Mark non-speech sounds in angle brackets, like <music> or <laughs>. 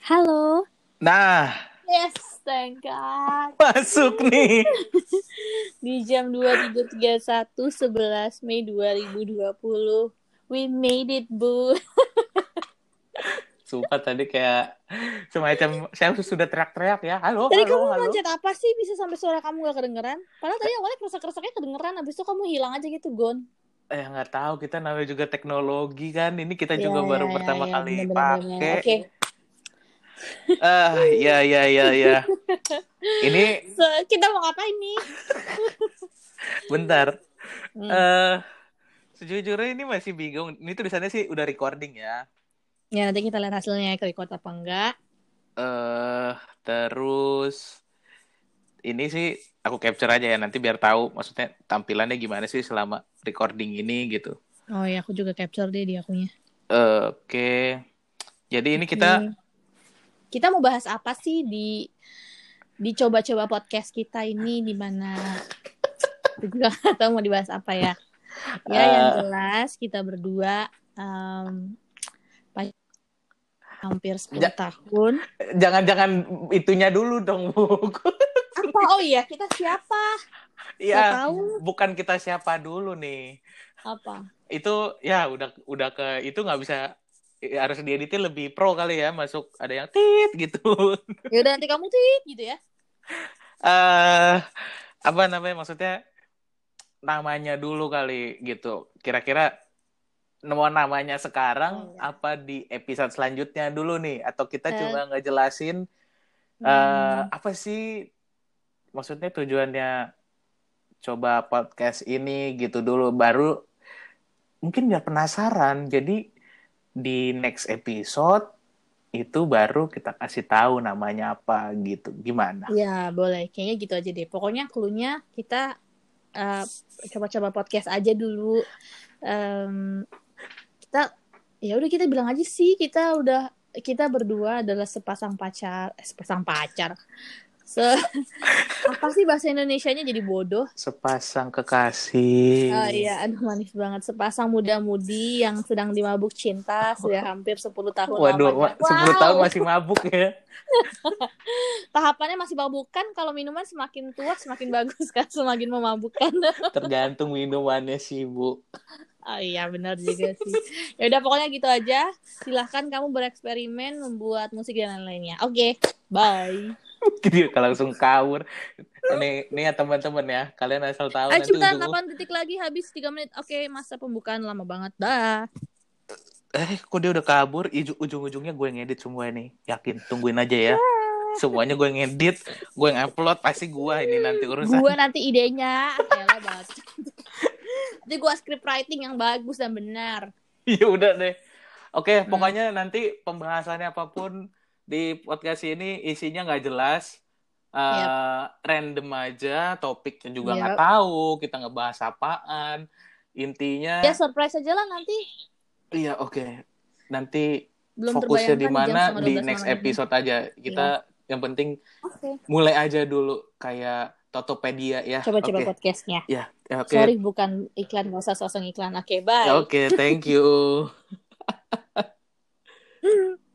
Halo. Nah, Yes, thank God. masuk nih. <laughs> Di jam 23.31 11 Mei 2020. We made it, Bu. <laughs> Sumpah tadi kayak semacam saya sudah teriak-teriak ya. Halo, Tadi halo, kamu halo. manjat apa sih bisa sampai suara kamu gak kedengeran? Padahal tadi awalnya keresak-keresaknya kedengeran, habis itu kamu hilang aja gitu, Gon. Eh nggak tahu kita namanya juga teknologi kan. Ini kita Ya, juga baru ya, pertama ya, kali pakai. Oke. Ah, ya ya ya ya. Ini So, kita mau ngapain nih? bentar. Hmm. Eh sejujurnya ini masih bingung. Ini tulisannya sih udah recording ya. Ya, nanti kita lihat hasilnya ke record apa enggak. Eh terus ini sih aku capture aja ya nanti biar tahu maksudnya tampilannya gimana sih selama recording ini gitu. Oh ya, aku juga capture deh di akunya. Oke. Jadi ini kita. Kita mau bahas apa sih di di coba-coba podcast kita ini di mana juga nggak tahu mau dibahas apa ya. Ya yang Eh. jelas kita berdua pa- hampir 10 Ja- tahun. jangan-jangan itunya dulu dong, Bu. Apa? Oh iya, kita siapa? Ya, tahu bukan kita siapa dulu nih. apa. Itu ya udah udah ke itu nggak bisa harus dieditin lebih pro kali ya masuk ada yang tit gitu. Ya udah nanti kamu tit gitu ya. <laughs> eh apa namanya maksudnya namanya dulu kali gitu. Kira-kira mau namanya sekarang Oh, ya. apa di episode selanjutnya dulu nih atau kita Eh. cuma ngejelasin eh Hmm. apa sih maksudnya tujuannya coba podcast ini gitu dulu baru mungkin biar penasaran jadi di next episode itu baru kita kasih tahu namanya apa gitu gimana Ya boleh, kayaknya gitu aja deh. Pokoknya clue-nya kita eh, coba-coba podcast aja dulu. Em, kita ya udah kita bilang aja sih kita udah kita berdua adalah sepasang pacar, eh, sepasang pacar. Se apa sih bahasa Indonesianya? Jadi bodoh? sepasang kekasih. Oh iya, aduh manis banget. Sepasang muda-mudi yang sedang dimabuk cinta sudah hampir 10 tahun waduh wa- 10 Wow. tahun masih mabuk ya. <laughs> Tahapannya masih mabukan. Kalau minuman semakin tua semakin bagus kan? Semakin memabukkan. <laughs> Tergantung minumannya sih bu. Oh iya benar juga sih. Ya udah pokoknya gitu aja. Silahkan kamu bereksperimen membuat musik dan lain-lainnya. Oke bye Jadi kalau langsung kawur nih nih ya teman-teman ya kalian asal tahu Ayo nanti cepetan ujung 8 detik lagi habis 3 menit. Oke masa pembukaan lama banget. Dah. Eh kok dia udah kabur? Ujung-ujungnya gue ngedit semua nih yakin tungguin aja ya. Semuanya gue ngedit gue ngupload pasti gue ini nanti urusan. Gua nanti idenya. Yalah banget nanti gua script writing yang bagus dan benar. <laughs> Ya udah deh. Oke Hmm. pokoknya nanti pembahasannya apa pun di podcast ini isinya nggak jelas Eh, random aja topiknya juga nggak Yep. tahu kita ngebahas apaan. Intinya ya surprise aja lah nanti. Iya oke. Nanti belum fokusnya di mana di 12 next ini. episode aja. Kita yang penting oke. mulai aja dulu kayak Totopedia ya. Coba-coba oke. podcastnya. Ya ya, oke. Sorry bukan iklan, gak usah sosok iklan. Oke, bye. Ya, oke thank you <laughs>